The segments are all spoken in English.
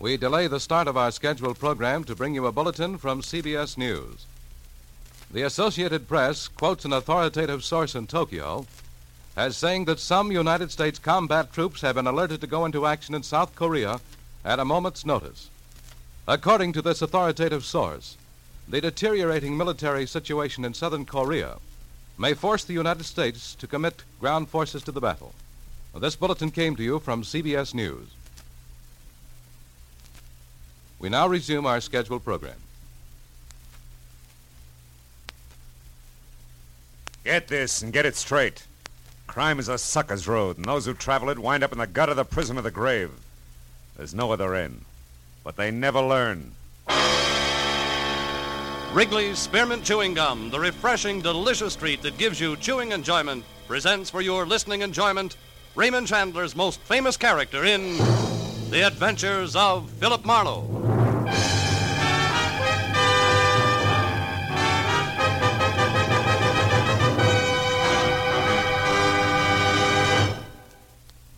we delay the start of our scheduled program to bring you a bulletin from CBS News. The Associated Press quotes an authoritative source in Tokyo as saying that some United States combat troops have been alerted to go into action in South Korea at a moment's notice. According to this authoritative source, the deteriorating military situation in southern Korea may force the United States to commit ground forces to the battle. This bulletin came to you from CBS News. We now resume our scheduled program. Get this and get it straight. Crime is a sucker's road, and those who travel it wind up in the gut of the prison of the grave. There's no other end. But they never learn. Wrigley's Spearmint Chewing Gum, the refreshing, delicious treat that gives you chewing enjoyment, presents for your listening enjoyment Raymond Chandler's most famous character in The Adventures of Philip Marlowe.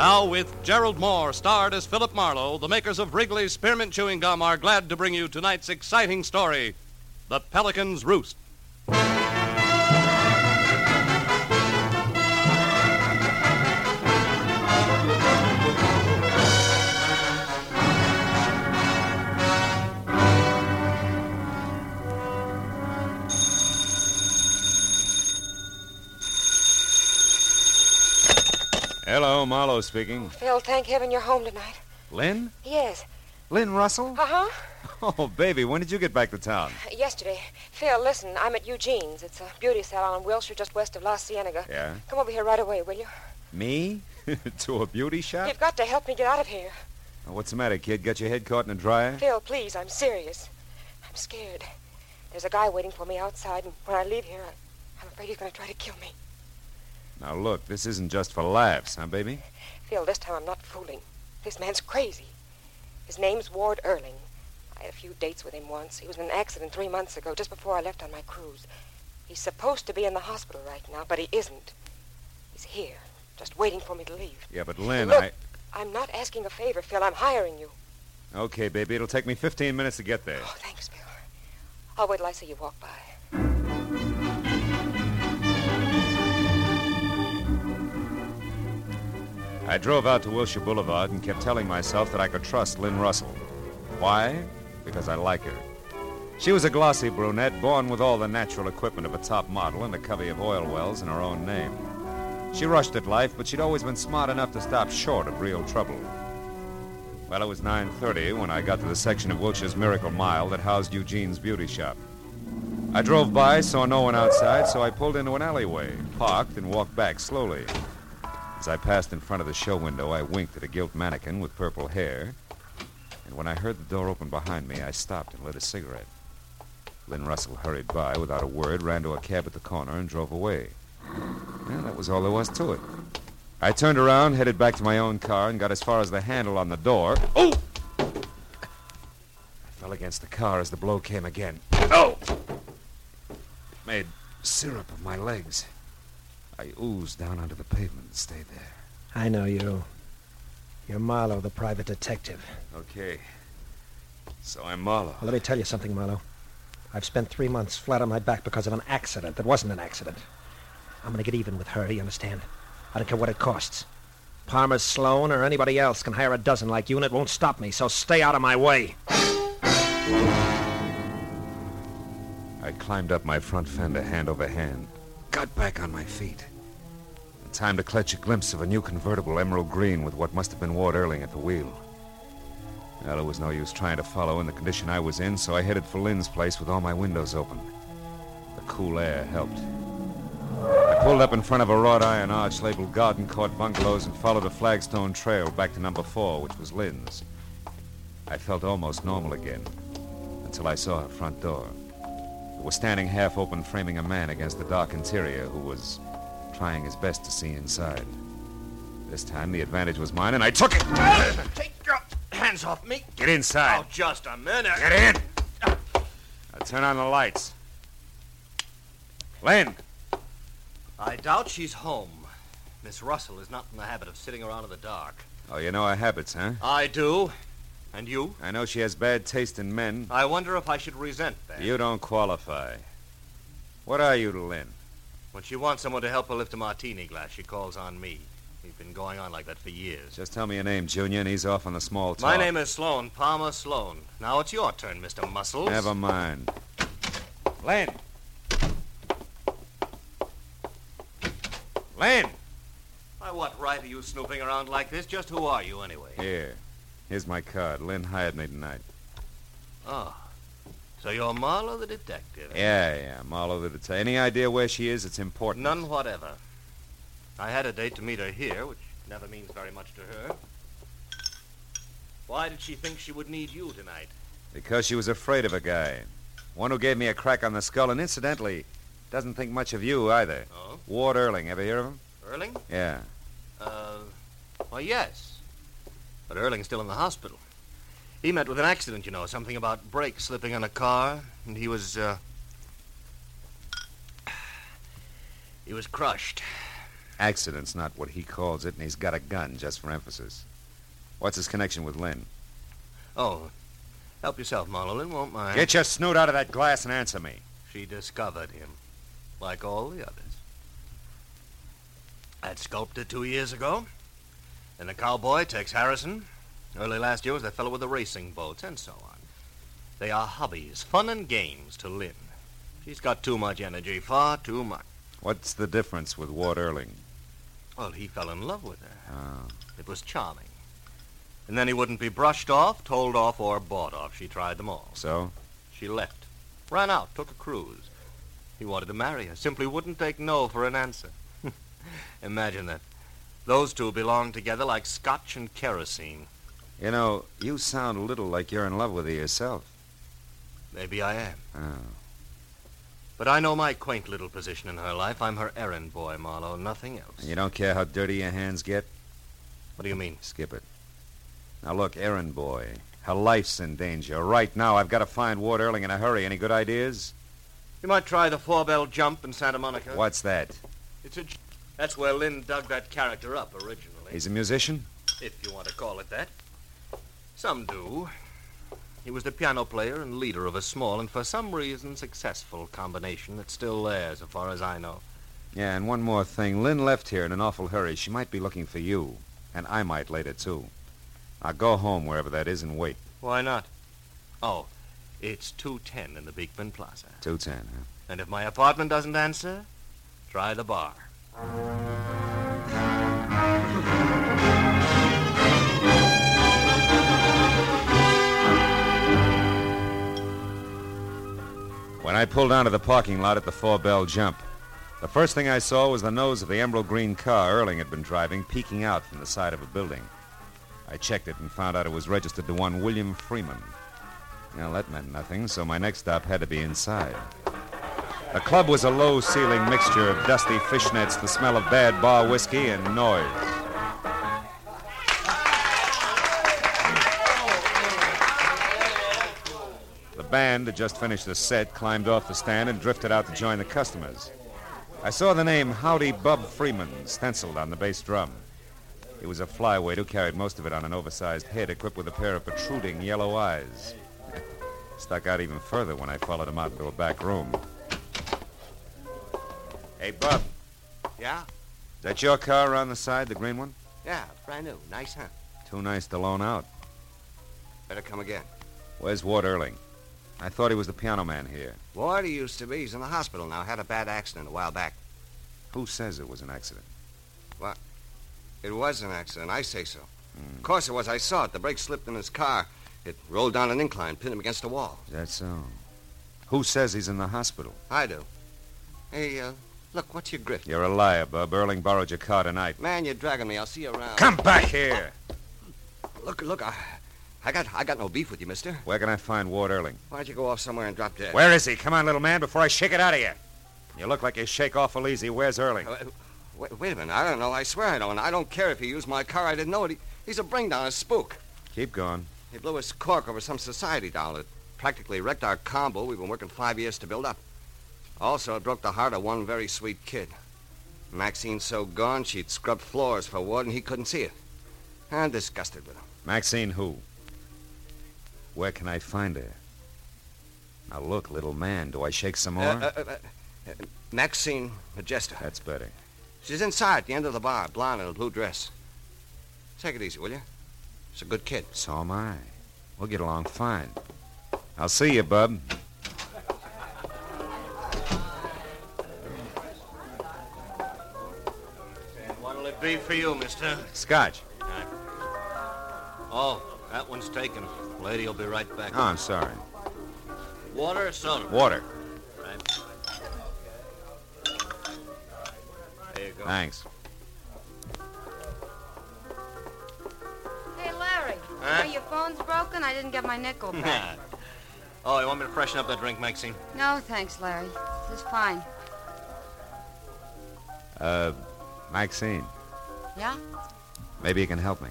Now, with Gerald Mohr starred as Philip Marlowe, the makers of Wrigley's Spearmint Chewing Gum are glad to bring you tonight's exciting story The Pelican's Roost. Marlowe speaking. Phil, thank heaven you're home tonight. Lynn? Yes. Lynn Russell? Uh huh. Oh, baby, when did you get back to town? Yesterday. Phil, listen, I'm at Eugene's. It's a beauty salon in Wilshire just west of La Cienega. Yeah? Come over here right away, will you? Me? to a beauty shop? You've got to help me get out of here. What's the matter, kid? Got your head caught in a dryer? Phil, please, I'm serious. I'm scared. There's a guy waiting for me outside, and when I leave here, I- I'm afraid he's going to try to kill me. Now, look, this isn't just for laughs, huh, baby? Phil, this time I'm not fooling. This man's crazy. His name's Ward Erling. I had a few dates with him once. He was in an accident three months ago, just before I left on my cruise. He's supposed to be in the hospital right now, but he isn't. He's here, just waiting for me to leave. Yeah, but Lynn, Look, I. I'm not asking a favor, Phil. I'm hiring you. Okay, baby, it'll take me 15 minutes to get there. Oh, thanks, Phil. I'll wait till I see you walk by. I drove out to Wilshire Boulevard and kept telling myself that I could trust Lynn Russell. Why? Because I like her. She was a glossy brunette, born with all the natural equipment of a top model and a covey of oil wells in her own name. She rushed at life, but she'd always been smart enough to stop short of real trouble. Well, it was 9.30 when I got to the section of Wilshire's Miracle Mile that housed Eugene's beauty shop. I drove by, saw no one outside, so I pulled into an alleyway, parked, and walked back slowly. As I passed in front of the show window, I winked at a gilt mannequin with purple hair. And when I heard the door open behind me, I stopped and lit a cigarette. Lynn Russell hurried by without a word, ran to a cab at the corner, and drove away. Well, that was all there was to it. I turned around, headed back to my own car, and got as far as the handle on the door. Oh! I fell against the car as the blow came again. Oh! It made syrup of my legs. I oozed down onto the pavement and stayed there. I know you. You're Marlowe, the private detective. Okay. So I'm Marlowe. Well, let me tell you something, Marlowe. I've spent three months flat on my back because of an accident that wasn't an accident. I'm going to get even with her, you understand? I don't care what it costs. Palmer Sloan or anybody else can hire a dozen like you, and it won't stop me, so stay out of my way. I climbed up my front fender hand over hand, got back on my feet. In time to clutch a glimpse of a new convertible emerald green with what must have been Ward Erling at the wheel. Well, there was no use trying to follow in the condition I was in, so I headed for Lynn's place with all my windows open. The cool air helped. I pulled up in front of a wrought iron arch labeled Garden Court Bungalows and followed a flagstone trail back to number four, which was Lynn's. I felt almost normal again until I saw her front door. Was standing half open, framing a man against the dark interior who was trying his best to see inside. This time the advantage was mine, and I took it. Take your hands off me. Get inside. Oh, just a minute. Get in. Now turn on the lights. Lynn, I doubt she's home. Miss Russell is not in the habit of sitting around in the dark. Oh, you know her habits, huh? I do. And you? I know she has bad taste in men. I wonder if I should resent that. You don't qualify. What are you to Lynn? When she wants someone to help her lift a martini glass, she calls on me. We've been going on like that for years. Just tell me your name, Junior, and he's off on the small talk. My name is Sloan, Palmer Sloan. Now it's your turn, Mr. Muscles. Never mind. Lynn! Lynn! By what right are you snooping around like this? Just who are you, anyway? Here. Here's my card. Lynn hired me tonight. Oh. So you're Marlowe the detective? Yeah, yeah. Marlowe the detective. Any idea where she is? It's important. None whatever. I had a date to meet her here, which never means very much to her. Why did she think she would need you tonight? Because she was afraid of a guy. One who gave me a crack on the skull, and incidentally, doesn't think much of you either. Oh? Ward Erling. Ever hear of him? Erling? Yeah. Uh, well, yes. But Erling's still in the hospital. He met with an accident, you know, something about brakes slipping on a car, and he was, uh. He was crushed. Accident's not what he calls it, and he's got a gun, just for emphasis. What's his connection with Lynn? Oh, help yourself, Marlin, won't mind. Get your snoot out of that glass and answer me. She discovered him, like all the others. That sculptor two years ago. Then the cowboy, Tex Harrison. Early last year was the fellow with the racing boats, and so on. They are hobbies, fun and games to Lynn. She's got too much energy, far too much. What's the difference with Ward Erling? Well, he fell in love with her. Oh. It was charming. And then he wouldn't be brushed off, told off, or bought off. She tried them all. So? She left. Ran out, took a cruise. He wanted to marry her, simply wouldn't take no for an answer. Imagine that. Those two belong together like scotch and kerosene. You know, you sound a little like you're in love with her yourself. Maybe I am. Oh. But I know my quaint little position in her life. I'm her errand boy, Marlowe, nothing else. And you don't care how dirty your hands get? What do you mean? Skip it. Now look, errand boy. Her life's in danger. Right now, I've got to find Ward Erling in a hurry. Any good ideas? You might try the four bell jump in Santa Monica. What's that? It's a. That's where Lynn dug that character up originally. He's a musician? if you want to call it that. Some do. He was the piano player and leader of a small and for some reason successful combination that's still there, so far as I know. Yeah, and one more thing. Lynn left here in an awful hurry. She might be looking for you. And I might later, too. Now go home, wherever that is, and wait. Why not? Oh, it's 210 in the Beekman Plaza. 210, huh? And if my apartment doesn't answer, try the bar. When I pulled onto the parking lot at the Four Bell Jump, the first thing I saw was the nose of the emerald green car Erling had been driving peeking out from the side of a building. I checked it and found out it was registered to one William Freeman. Well, that meant nothing, so my next stop had to be inside. The club was a low ceiling mixture of dusty fishnets, the smell of bad bar whiskey, and noise. The band had just finished the set, climbed off the stand, and drifted out to join the customers. I saw the name Howdy Bub Freeman stenciled on the bass drum. He was a flyweight who carried most of it on an oversized head equipped with a pair of protruding yellow eyes. Stuck out even further when I followed him out into a back room. Hey, Bub, Yeah? is that your car around the side, the green one? Yeah, brand new. Nice, huh? Too nice to loan out. Better come again. Where's Ward Erling? I thought he was the piano man here. Ward, he used to be. He's in the hospital now. Had a bad accident a while back. Who says it was an accident? What? It was an accident. I say so. Of course it was. I saw it. The brake slipped in his car. It rolled down an incline, pinned him against a wall. Is that so? Who says he's in the hospital? I do. Hey, uh, look, what's your grift? You're a liar, Bub. Erling borrowed your car tonight. Man, you're dragging me. I'll see you around. Come back here! Look, look, I, I got I got no beef with you, mister. Where can I find Ward Erling? Why don't you go off somewhere and drop dead? Where is he? Come on, little man, before I shake it out of you. You look like you shake awful easy. Where's Erling? Uh, wait, wait a minute. I don't know. I swear I don't. I don't care if he used my car. I didn't know it. He, he's a bring down, a spook. Keep going. He blew his cork over some society doll that practically wrecked our combo we've been working five years to build up. Also, it broke the heart of one very sweet kid. Maxine's so gone, she'd scrubbed floors for Ward, and he couldn't see it. I'm disgusted with him. Maxine who? Where can I find her? Now look, little man, do I shake some more? Uh, uh, uh, uh, Maxine Majesta. That's better. She's inside at the end of the bar, blonde in a blue dress. Take it easy, will you? She's a good kid. So am I. We'll get along fine. I'll see you, bub. Be for you, mister? Scotch. Oh, that one's taken. Lady'll be right back. Oh, I'm sorry. Water or soda? Water. Right. There you go. Thanks. Hey, Larry. Huh? Are your phone's broken? I didn't get my nickel back. oh, you want me to freshen up that drink, Maxine? no, thanks, Larry. This is fine. Uh, Maxine, Yeah? maybe you can help me.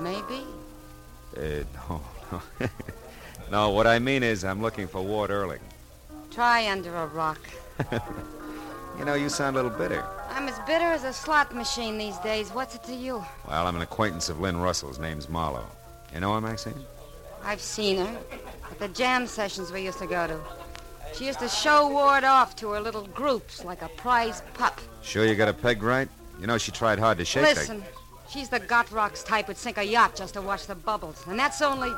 Maybe. Uh, no, no. no, what I mean is I'm looking for Ward Erling. Try under a rock. You know, you sound a little bitter. I'm as bitter as a slot machine these days. What's it to you? Well, I'm an acquaintance of Lynn Russell's. Name's Marlowe. You know her, Maxine? I've seen her at the jam sessions we used to go to. She used to show Ward off to her little groups like a prize pup. Sure you got a peg right? You know, she tried hard to shake that- Listen, she's the gut rocks type who'd sink a yacht just to watch the bubbles. And that's only.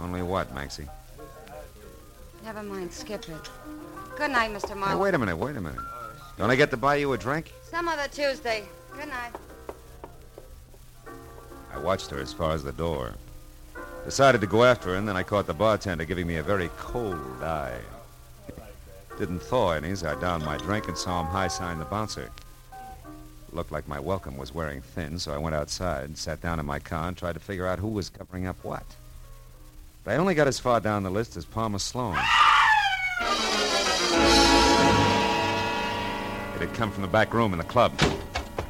Only what, Maxie? Never mind, skip it. Good night, Mr. Hey, Marlowe. wait a minute, wait a minute. Don't I get to buy you a drink? Some other Tuesday. Good night. I watched her as far as the door. Decided to go after her, and then I caught the bartender giving me a very cold eye. Didn't thaw any as I downed my drink and saw him high sign the bouncer. Looked like my welcome was wearing thin, so I went outside, sat down in my car, and tried to figure out who was covering up what. But I only got as far down the list as Palmer Sloan. It had come from the back room in the club.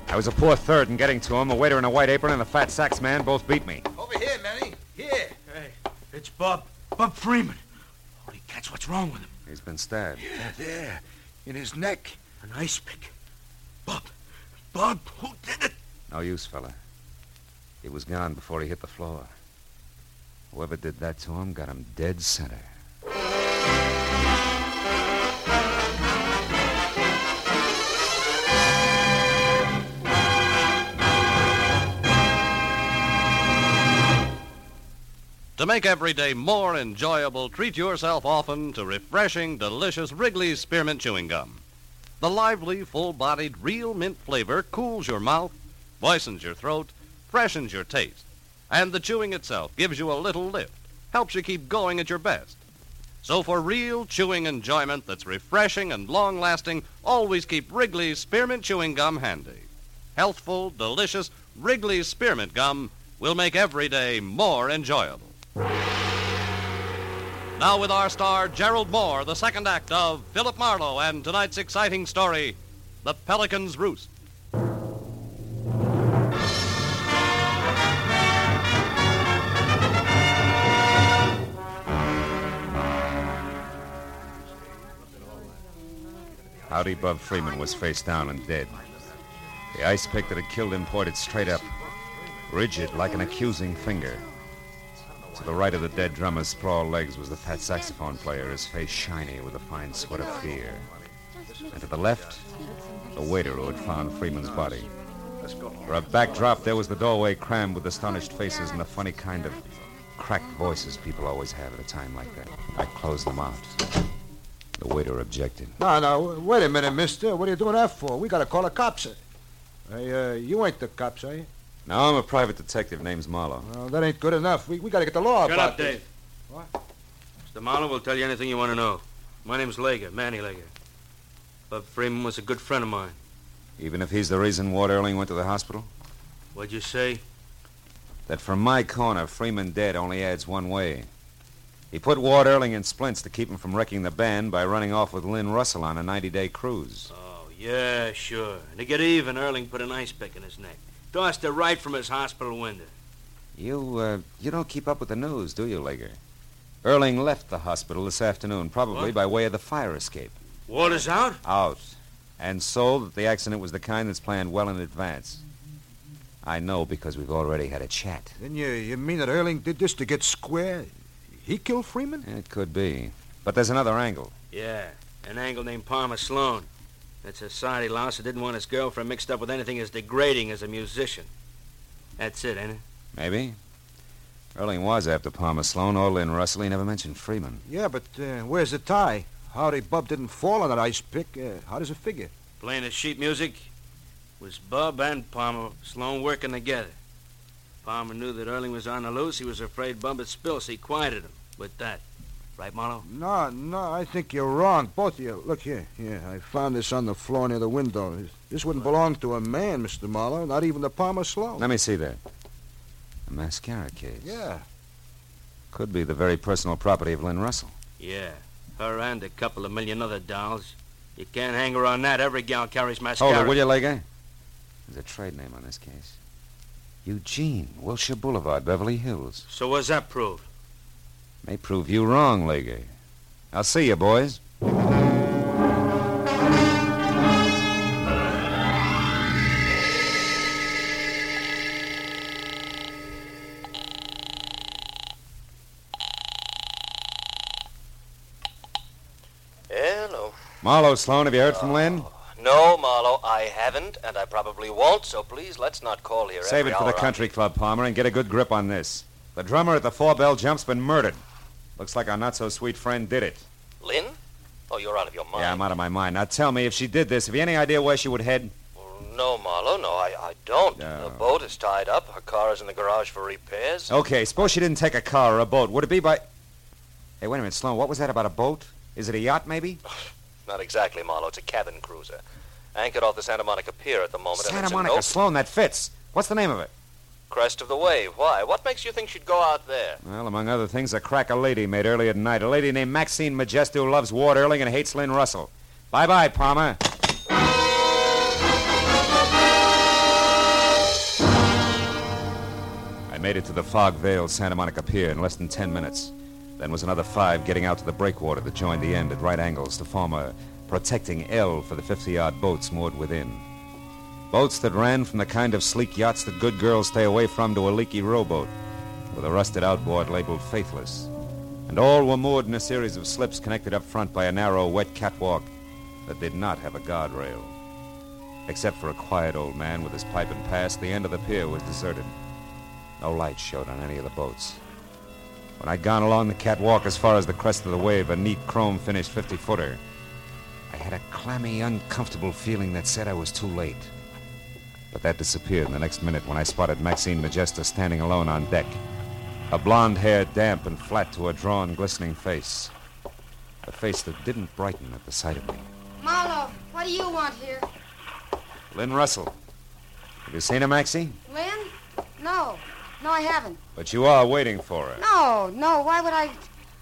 I was a poor third in getting to him. A waiter in a white apron and the fat sax man both beat me. Over here, Manny. Here. Hey, it's Bob. Bob Freeman. Holy cats, what's wrong with him? He's been stabbed. Yeah, there. In his neck. An ice pick. Bob. Bob, who did it? No use, fella. He was gone before he hit the floor. Whoever did that to him got him dead center. To make every day more enjoyable, treat yourself often to refreshing, delicious Wrigley's Spearmint Chewing Gum. The lively, full bodied, real mint flavor cools your mouth, moistens your throat, freshens your taste, and the chewing itself gives you a little lift, helps you keep going at your best. So, for real chewing enjoyment that's refreshing and long lasting, always keep Wrigley's Spearmint Chewing Gum handy. Healthful, delicious Wrigley's Spearmint Gum will make every day more enjoyable. Now, with our star Gerald Mohr, the second act of Philip Marlowe and tonight's exciting story, The Pelican's Roost. Howdy Bub Freeman was face down and dead. The ice pick that had killed him pointed straight up, rigid like an accusing finger. To the right of the dead drummer's sprawled legs was the fat saxophone player, his face shiny with a fine sweat of fear. And to the left, the waiter who had found Freeman's body. For a backdrop, there was the doorway crammed with astonished faces and the funny kind of cracked voices people always have at a time like that. I closed them out. The waiter objected. No, no, wait a minute, mister. What are you doing that for? We gotta call the cops. Hey, uh, you ain't the cops, are you? Now, I'm a private detective. Name's Marlowe. Well, that ain't good enough. We, we gotta get the law Shut about up, this. Dave. What? Mr. Marlowe will tell you anything you want to know. My name's Lager, Manny Lager. Bub Freeman was a good friend of mine. Even if he's the reason Ward Erling went to the hospital? What'd you say? that from my corner, Freeman dead only adds one way. He put Ward Erling in splints to keep him from wrecking the band by running off with Lynn Russell on a 90-day cruise. Oh, yeah, sure. And to get even, Erling put an ice pick in his neck. Tossed it right from his hospital window. You, uh, you don't keep up with the news, do you, Lager? Erling left the hospital this afternoon, probably What? by way of the fire escape. Ward is out? Out. And so that the accident was the kind that's planned well in advance. I know because we've already had a chat. Then you, you mean that Erling did this to get square? He killed Freeman? It could be. But there's another angle. Yeah, an angle named Palmer Sloan. That society louse who didn't want his girlfriend mixed up with anything as degrading as a musician. That's it, ain't it? Maybe. Erling was after Palmer Sloan or Lynn Russell. He never mentioned Freeman. Yeah, but uh, where's the tie? Howdy Bub didn't fall on that ice pick. Uh, how does it figure? Playing his sheet music was Bub and Palmer Sloan working together. Palmer knew that Erling was on the loose. He was afraid Bub would spill, so he quieted him with that. Right, Marlowe? No, no, I think you're wrong, both of you. Look here, here. I found this on the floor near the window. This wouldn't belong to a man, Mr. Marlowe, not even the Palmer Sloan. Let me see that. A mascara case. Yeah. Could be the very personal property of Lynn Russell. Yeah. Her and a couple of million other dolls. You can't hang her on that. Every gal carries mascara. Hold it, will you, Lager? There's a trade name on this case. Eugene, Wilshire Boulevard, Beverly Hills. So what's that prove? May prove you wrong, Lager. I'll see you, boys. Hello. Marlowe Sloan, have you heard from uh, Lynn? No, Marlowe, I haven't, and I probably won't, so please let's not call here Save every it for the hour on- country club, Palmer, and get a good grip on this. The drummer at the Four Bell Jump's been murdered. Looks like our not-so-sweet friend did it. Lynn? Oh, you're out of your mind. Yeah, I'm out of my mind. Now tell me, if she did this, have you any idea where she would head? No, Marlowe, no, I, I don't. No. The boat is tied up. Her car is in the garage for repairs. Okay, suppose she didn't take a car or a boat. Would it be by... Hey, wait a minute, Sloan. What was that about a boat? Is it a yacht, maybe? Not exactly, Marlowe. It's a cabin cruiser. Anchored off the Santa Monica Pier at the moment. Santa Monica, Sloan, that fits. What's the name of it? Crest of the wave. Why? What makes you think she'd go out there? Well, among other things, a crack a lady made earlier tonight. A lady named Maxine Majesto who loves Ward Erling and hates Lynn Russell. Bye-bye, Palmer. I made it to the fog-veiled Santa Monica Pier in less than ten minutes. Then was another five getting out to the breakwater that joined the end at right angles to form a protecting L for the 50-yard boats moored within. Boats that ran from the kind of sleek yachts that good girls stay away from to a leaky rowboat with a rusted outboard labeled Faithless. And all were moored in a series of slips connected up front by a narrow, wet catwalk that did not have a guardrail. Except for a quiet old man with his pipe and pass, the end of the pier was deserted. No light showed on any of the boats. When I'd gone along the catwalk as far as the crest of the wave, a neat chrome-finished 50-footer, I had a clammy, uncomfortable feeling that said I was too late. But that disappeared in the next minute when I spotted Maxine Majesta standing alone on deck. Her blonde hair damp and flat to her drawn, glistening face. A face that didn't brighten at the sight of me. Marlowe, what do you want here? Lynn Russell. Have you seen her, Maxie? Lynn? No. No, I haven't. But you are waiting for her. No, no. Why would I?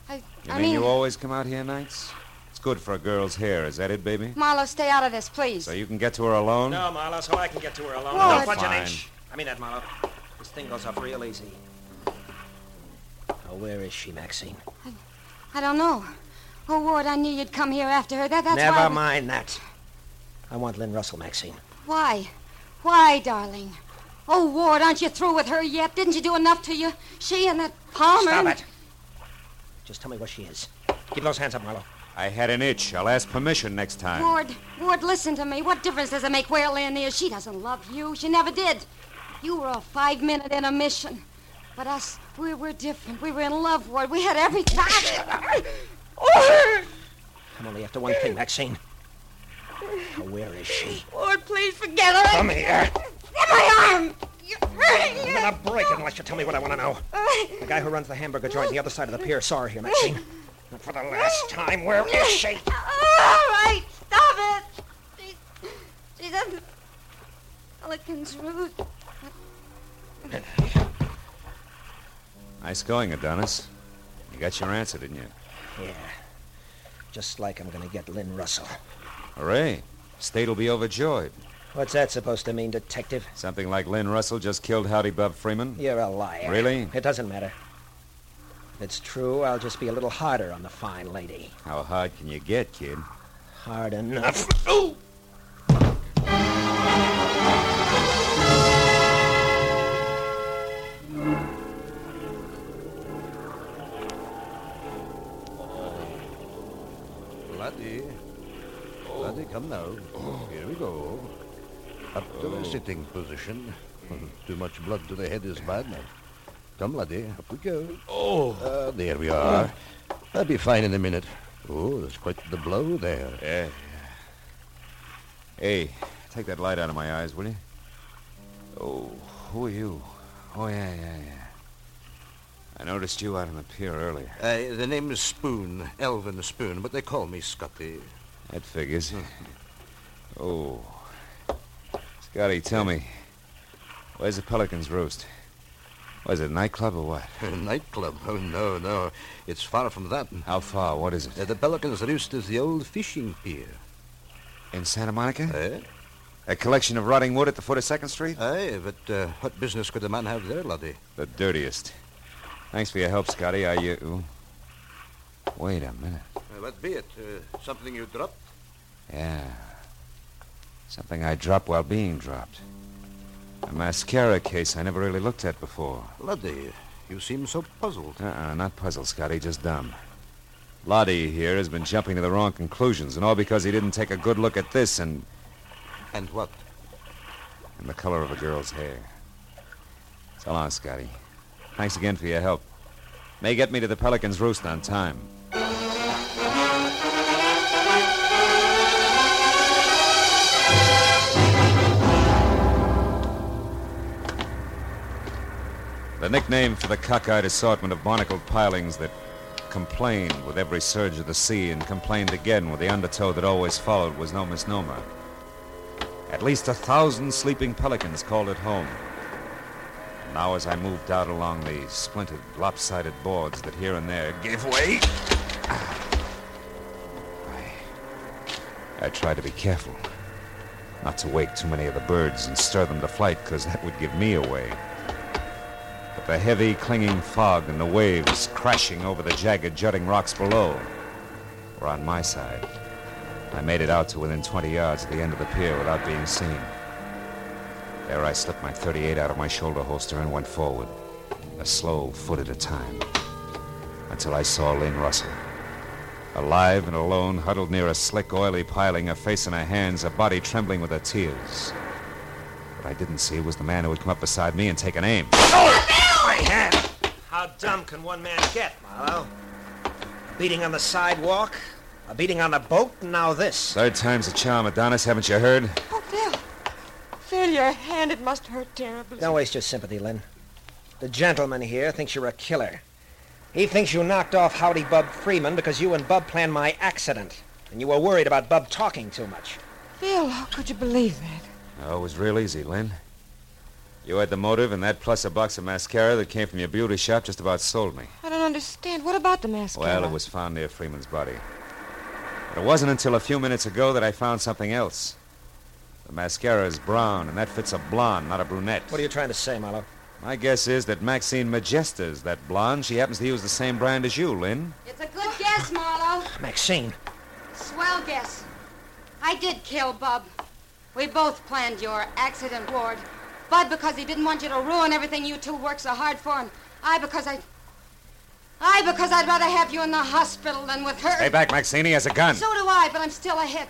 I, You I mean, mean, you always come out here nights? It's good for a girl's hair, is that it, baby? Marlowe, stay out of this, please. So you can get to her alone? No, Marlowe, so I can get to her alone. What? Don't budge an Fine. inch. I mean that, Marlowe. This thing goes off real easy. Now, where is she, Maxine? I I don't know. Oh, Ward, I knew you'd come here after her. That, that's Never why. mind that. I want Lynn Russell, Maxine. Why? Why, darling? Oh, Ward, aren't you through with her yet? Didn't you do enough to you? She and that Palmer. Stop and- it. Just tell me where she is. Keep those hands up, Marlowe. I had an itch. I'll ask permission next time. Ward, Ward, listen to me. What difference does it make where Lynn is? She doesn't love you. She never did. You were a five-minute intermission. But us, we were different. We were in love, Ward. We had everything. I'm only after one thing, Maxine. Now, where is she? Ward, please forget her. Come here. In my arm. You're hurting I'm gonna break it unless you tell me what I want to know. The guy who runs the hamburger joint on the other side of the pier saw her here, Maxine. And for the last time, where is she? All right, stop it. She, she's at the Pelican's Roost. Nice going, Adonis. You got your answer, didn't you? Yeah. Just like I'm going to get Lynn Russell. Hooray. State'll be overjoyed. What's that supposed to mean, Detective? Something like Lynn Russell just killed Howdy Bob Freeman? You're a liar. Really? It doesn't matter. If it's true, I'll just be a little harder on the fine lady. How hard can you get, kid? Hard enough. Oh! Laddie. Laddie, come now. Here we go. Up to the oh. sitting position. Too much blood to the head is bad now. Come, laddie, up we go. Oh. Uh, there we are. I'll be fine in a minute. Oh, there's quite the blow there. Yeah. Hey, take that light out of my eyes, will you? Oh, who are you? Oh, yeah, yeah, yeah. I noticed you out on the pier earlier. Uh, the name is Spoon, Elvin Spoon, but they call me Scotty. That figures. Oh. Scotty, tell me. Where's the Pelican's Roost? Was it a nightclub or what? A nightclub? Oh, no, no. It's far from that. How far? What is it? Uh, the Pelican's Roost is the old fishing pier. In Santa Monica? Eh? A collection of rotting wood at the foot of Second Street? Aye, but uh, what business could a man have there, laddie? The dirtiest. Thanks for your help, Scotty. I you. Wait a minute. Uh, what be it? Uh, something you dropped? Yeah. Something I dropped while being dropped. A mascara case I never really looked at before. Laddie, you seem so puzzled. Uh-uh, not puzzled, Scotty, just dumb. Lottie here has been jumping to the wrong conclusions, and all because he didn't take a good look at this and... And what? And the color of a girl's hair. So long, Scotty. Thanks again for your help. May get me to the Pelican's Roost on time. The nickname for the cockeyed assortment of barnacled pilings that complained with every surge of the sea and complained again with the undertow that always followed was no misnomer. At least a thousand sleeping pelicans called it home. And now, as I moved out along the splintered, lopsided boards that here and there gave way, I, I tried to be careful. Not to wake too many of the birds and stir them to flight, because that would give me away. The heavy, clinging fog and the waves crashing over the jagged, jutting rocks below were on my side. I made it out to within 20 yards of the end of the pier without being seen. There I slipped my 38 out of my shoulder holster and went forward, a slow foot at a time, until I saw Lynn Russell. Alive and alone, huddled near a slick, oily piling, her face in her hands, her body trembling with her tears. What I didn't see was the man who had come up beside me and taken aim. Oh, My hand! How dumb can one man get, Marlowe? A beating on the sidewalk, a beating on the boat, and now this. Third time's a charm, Adonis, haven't you heard? Oh, Phil. Phil, your hand, it must hurt terribly. Don't waste your sympathy, Lynn. The gentleman here thinks you're a killer. He thinks you knocked off Howdy Bub Freeman because you and Bub planned my accident, and you were worried about Bub talking too much. Phil, how could you believe that? Oh, it was real easy, Lynn. You had the motive, and that plus a box of mascara that came from your beauty shop just about sold me. I don't understand. What about the mascara? Well, it was found near Freeman's body. But it wasn't until a few minutes ago that I found something else. The mascara is brown, and that fits a blonde, not a brunette. What are you trying to say, Marlowe? My guess is that Maxine Magesta is that blonde. She happens to use the same brand as you, Lynn. It's a good guess, Marlowe. Maxine. Swell guess. I did kill Bub. We both planned your accident, Ward. Bud because he didn't want you to ruin everything you two worked so hard for, and I because I... I because I'd rather have you in the hospital than with her. Stay back, Maxine. He has a gun. So do I, but I'm still a hit.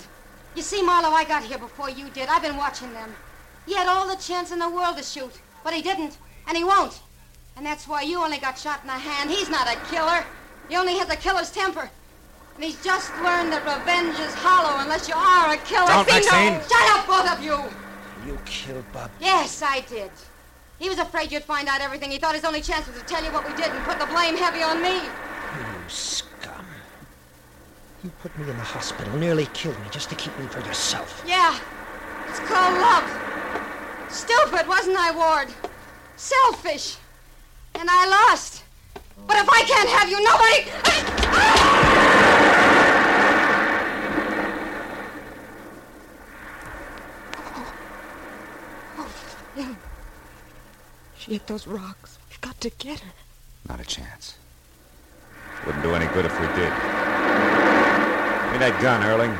You see, Marlowe, I got here before you did. I've been watching them. He had all the chance in the world to shoot, but he didn't, and he won't. And that's why you only got shot in the hand. He's not a killer. He only has a killer's temper. And he's just learned that revenge is hollow unless you are a killer. Don't, Maxine. Shut up, both of you! You killed Bub. Yes, I did. He was afraid you'd find out everything. He thought his only chance was to tell you what we did and put the blame heavy on me. You scum. You put me in the hospital, nearly killed me just to keep me for yourself. Yeah, it's called love. Stupid, wasn't I, Ward? Selfish. And I lost. But if I can't have you, nobody. She hit those rocks. We've got to get her. Not a chance. Wouldn't do any good if we did. Give me that gun, Erling.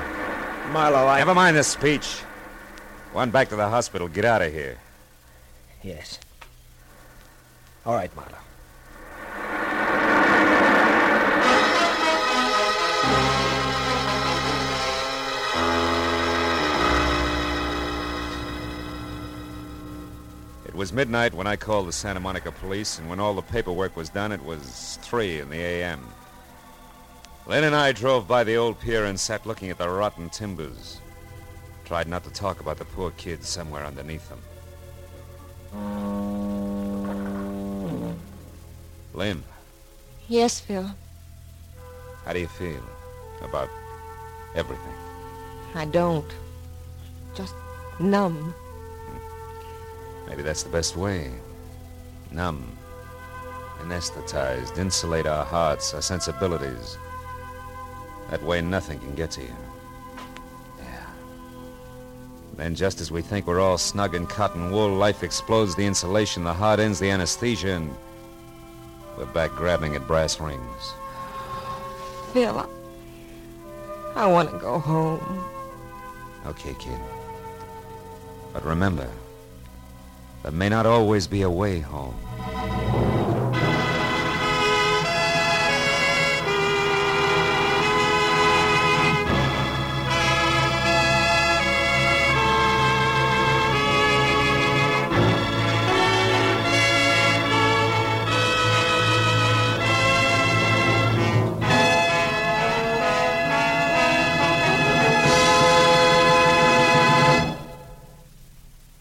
Marlowe, I. Never mind the speech. One back to the hospital. Get out of here. Yes. All right, Marlowe. It was midnight when I called the Santa Monica police, and when all the paperwork was done, it was 3 in the a.m. Lynn and I drove by the old pier and sat looking at the rotten timbers. Tried not to talk about the poor kids somewhere underneath them. Lynn, Yes, Phil. how do you feel about everything? I don't. Just numb. Maybe that's the best way. Numb, anesthetized, insulate our hearts, our sensibilities. That way nothing can get to you. Yeah. Then, just as we think we're all snug in cotton wool, life explodes the insulation, the heart ends the anesthesia, and we're back grabbing at brass rings. Phil, I, I want to go home. Okay, kid. But remember, there may not always be a way home.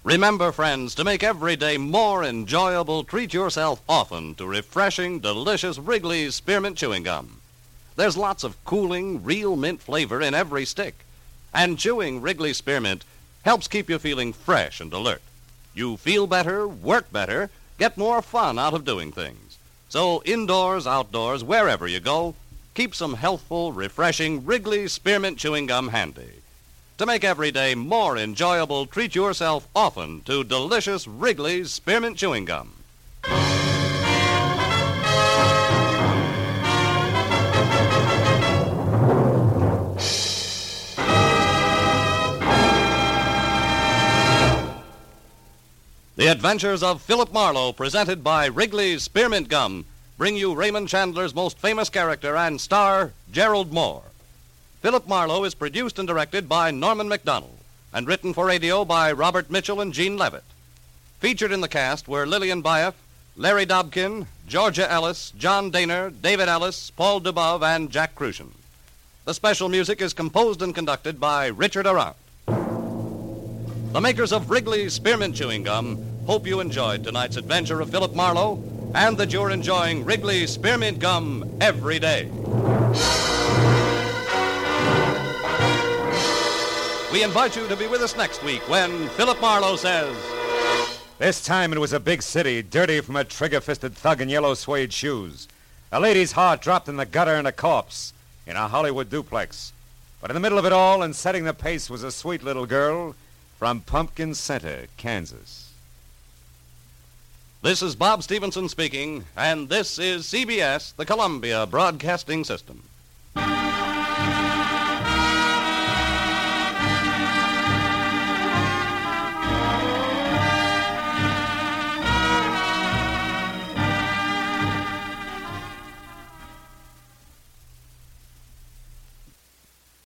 Remember, friends, to make every day more enjoyable, treat yourself often to refreshing, delicious Wrigley's Spearmint Chewing Gum. There's lots of cooling, real mint flavor in every stick. And chewing Wrigley Spearmint helps keep you feeling fresh and alert. You feel better, work better, get more fun out of doing things. So, indoors, outdoors, wherever you go, keep some healthful, refreshing Wrigley Spearmint Chewing Gum handy. To make every day more enjoyable, treat yourself often to delicious Wrigley's Spearmint Chewing Gum. The Adventures of Philip Marlowe, presented by Wrigley's Spearmint Gum, bring you Raymond Chandler's most famous character and star, Gerald Mohr. Philip Marlowe is produced and directed by Norman Macdonnell and written for radio by Robert Mitchell and Gene Levitt. Featured in the cast were Lillian Buyeff, Larry Dobkin, Georgia Ellis, John Dehner, David Ellis, Paul Dubov, and Jack Kruschen. The special music is composed and conducted by Richard Aurandt. The makers of Wrigley's Spearmint Chewing Gum hope you enjoyed tonight's adventure of Philip Marlowe and that you're enjoying Wrigley's Spearmint Gum every day. We invite you to be with us next week when Philip Marlowe says, This time it was a big city, dirty from a trigger fisted thug in yellow suede shoes. A lady's heart dropped in the gutter and a corpse in a Hollywood duplex. But in the middle of it all and setting the pace was a sweet little girl from Pumpkin Center, Kansas. This is Bob Stevenson speaking, and this is CBS, the Columbia Broadcasting System.